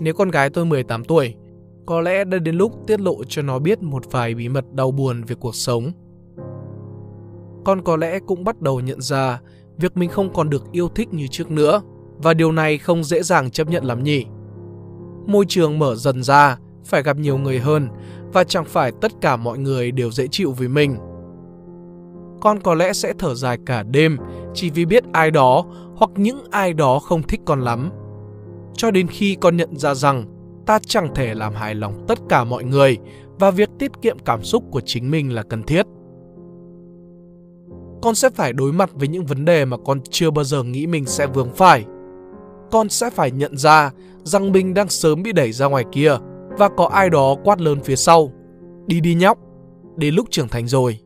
Nếu con gái tôi 18 tuổi, có lẽ đã đến lúc tiết lộ cho nó biết một vài bí mật đau buồn về cuộc sống. Con có lẽ cũng bắt đầu nhận ra việc mình không còn được yêu thích như trước nữa và điều này không dễ dàng chấp nhận lắm nhỉ. Môi trường mở dần ra, phải gặp nhiều người hơn và chẳng phải tất cả mọi người đều dễ chịu với mình. Con có lẽ sẽ thở dài cả đêm chỉ vì biết ai đó hoặc những ai đó không thích con lắm. Cho đến khi con nhận ra rằng ta chẳng thể làm hài lòng tất cả mọi người và việc tiết kiệm cảm xúc của chính mình là cần thiết. Con sẽ phải đối mặt với những vấn đề mà con chưa bao giờ nghĩ mình sẽ vướng phải. Con sẽ phải nhận ra rằng mình đang sớm bị đẩy ra ngoài kia và có ai đó quát lớn phía sau. Đi đi nhóc, đến lúc trưởng thành rồi.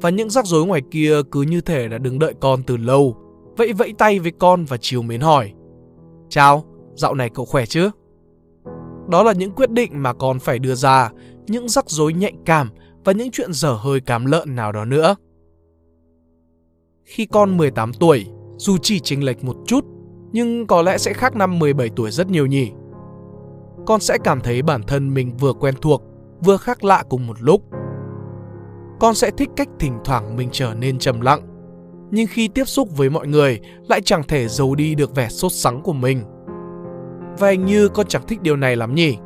Và những rắc rối ngoài kia cứ như thể đã đứng đợi con từ lâu, vẫy vẫy tay với con và chiều mến hỏi. Chào, dạo này cậu khỏe chứ? Đó là những quyết định mà con phải đưa ra, những rắc rối nhạy cảm và những chuyện dở hơi cám lợn nào đó nữa. Khi con 18 tuổi, dù chỉ chênh lệch một chút, nhưng có lẽ sẽ khác năm 17 tuổi rất nhiều nhỉ. Con sẽ cảm thấy bản thân mình vừa quen thuộc, vừa khác lạ cùng một lúc. Con sẽ thích cách thỉnh thoảng mình trở nên trầm lặng, nhưng khi tiếp xúc với mọi người lại chẳng thể giấu đi được vẻ sốt sắng của mình. Và hình như con chẳng thích điều này lắm nhỉ.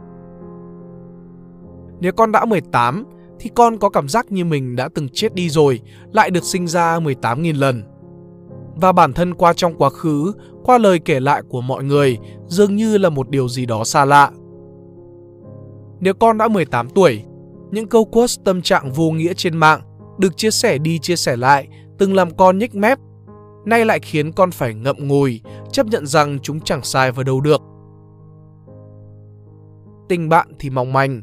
Nếu con đã 18 thì con có cảm giác như mình đã từng chết đi rồi, lại được sinh ra 18.000 lần. Và bản thân qua trong quá khứ, qua lời kể lại của mọi người, dường như là một điều gì đó xa lạ. Nếu con đã 18 tuổi, những câu quote tâm trạng vô nghĩa trên mạng được chia sẻ đi chia sẻ lại từng làm con nhếch mép, nay lại khiến con phải ngậm ngùi, chấp nhận rằng chúng chẳng sai vào đâu được. Tình bạn thì mong manh,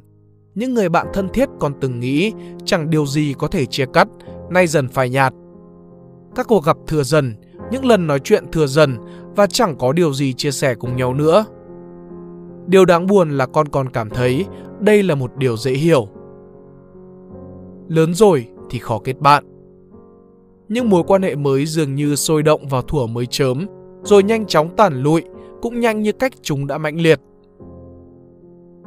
những người bạn thân thiết còn từng nghĩ chẳng điều gì có thể chia cắt, nay dần phai nhạt. Các cuộc gặp thừa dần, những lần nói chuyện thừa dần và chẳng có điều gì chia sẻ cùng nhau nữa. Điều đáng buồn là con còn cảm thấy đây là một điều dễ hiểu. Lớn rồi thì khó kết bạn. Những mối quan hệ mới dường như sôi động vào thuở mới chớm, rồi nhanh chóng tản lụi, cũng nhanh như cách chúng đã mãnh liệt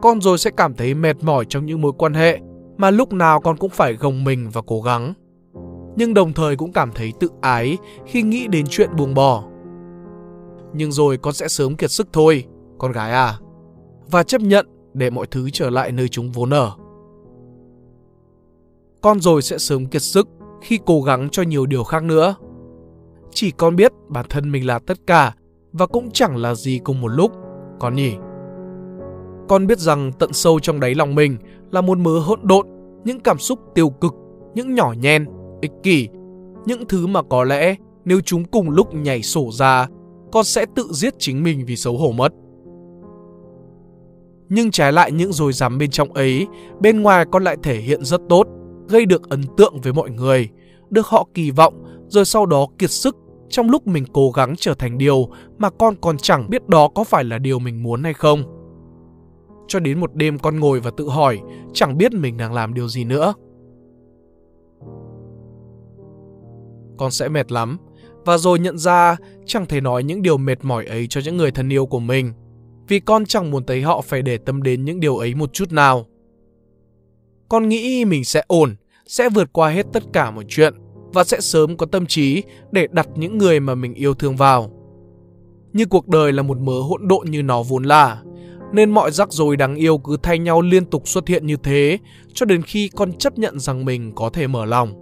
con rồi sẽ cảm thấy mệt mỏi trong những mối quan hệ mà lúc nào con cũng phải gồng mình và cố gắng. Nhưng đồng thời cũng cảm thấy tự ái khi nghĩ đến chuyện buông bỏ. Nhưng rồi con sẽ sớm kiệt sức thôi, con gái à. Và chấp nhận để mọi thứ trở lại nơi chúng vốn ở. Con rồi sẽ sớm kiệt sức khi cố gắng cho nhiều điều khác nữa. Chỉ con biết bản thân mình là tất cả và cũng chẳng là gì cùng một lúc, con nhỉ? Con biết rằng tận sâu trong đáy lòng mình là một mớ hỗn độn, những cảm xúc tiêu cực, những nhỏ nhen, ích kỷ, những thứ mà có lẽ nếu chúng cùng lúc nhảy sổ ra, con sẽ tự giết chính mình vì xấu hổ mất. Nhưng trái lại những rồi dám bên trong ấy, bên ngoài con lại thể hiện rất tốt, gây được ấn tượng với mọi người, được họ kỳ vọng, rồi sau đó kiệt sức trong lúc mình cố gắng trở thành điều mà con còn chẳng biết đó có phải là điều mình muốn hay không cho đến một đêm con ngồi và tự hỏi, chẳng biết mình đang làm điều gì nữa. Con sẽ mệt lắm, và rồi nhận ra chẳng thể nói những điều mệt mỏi ấy cho những người thân yêu của mình, vì con chẳng muốn thấy họ phải để tâm đến những điều ấy một chút nào. Con nghĩ mình sẽ ổn, sẽ vượt qua hết tất cả mọi chuyện và sẽ sớm có tâm trí để đặt những người mà mình yêu thương vào. Như cuộc đời là một mớ hỗn độn như nó vốn là, nên mọi rắc rối đáng yêu cứ thay nhau liên tục xuất hiện như thế cho đến khi con chấp nhận rằng mình có thể mở lòng.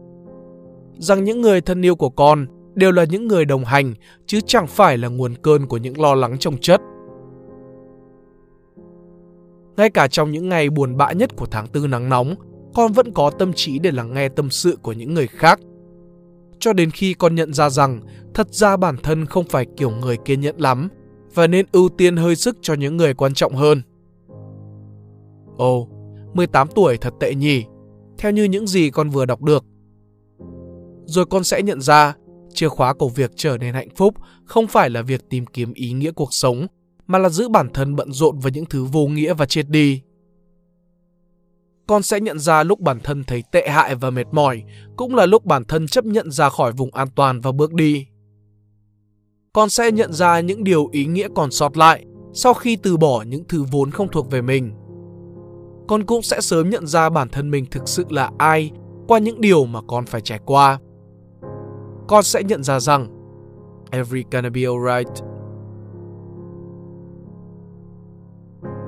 Rằng những người thân yêu của con đều là những người đồng hành chứ chẳng phải là nguồn cơn của những lo lắng trồng chất. Ngay cả trong những ngày buồn bã nhất của tháng tư nắng nóng, con vẫn có tâm trí để lắng nghe tâm sự của những người khác. Cho đến khi con nhận ra rằng thật ra bản thân không phải kiểu người kiên nhẫn lắm và nên ưu tiên hơi sức cho những người quan trọng hơn. Ồ, 18 tuổi thật tệ nhỉ, theo như những gì con vừa đọc được. Rồi con sẽ nhận ra, chìa khóa của việc trở nên hạnh phúc không phải là việc tìm kiếm ý nghĩa cuộc sống, mà là giữ bản thân bận rộn với những thứ vô nghĩa và chết đi. Con sẽ nhận ra lúc bản thân thấy tệ hại và mệt mỏi, cũng là lúc bản thân chấp nhận ra khỏi vùng an toàn và bước đi con sẽ nhận ra những điều ý nghĩa còn sót lại sau khi từ bỏ những thứ vốn không thuộc về mình. Con cũng sẽ sớm nhận ra bản thân mình thực sự là ai qua những điều mà con phải trải qua. Con sẽ nhận ra rằng every gonna be alright.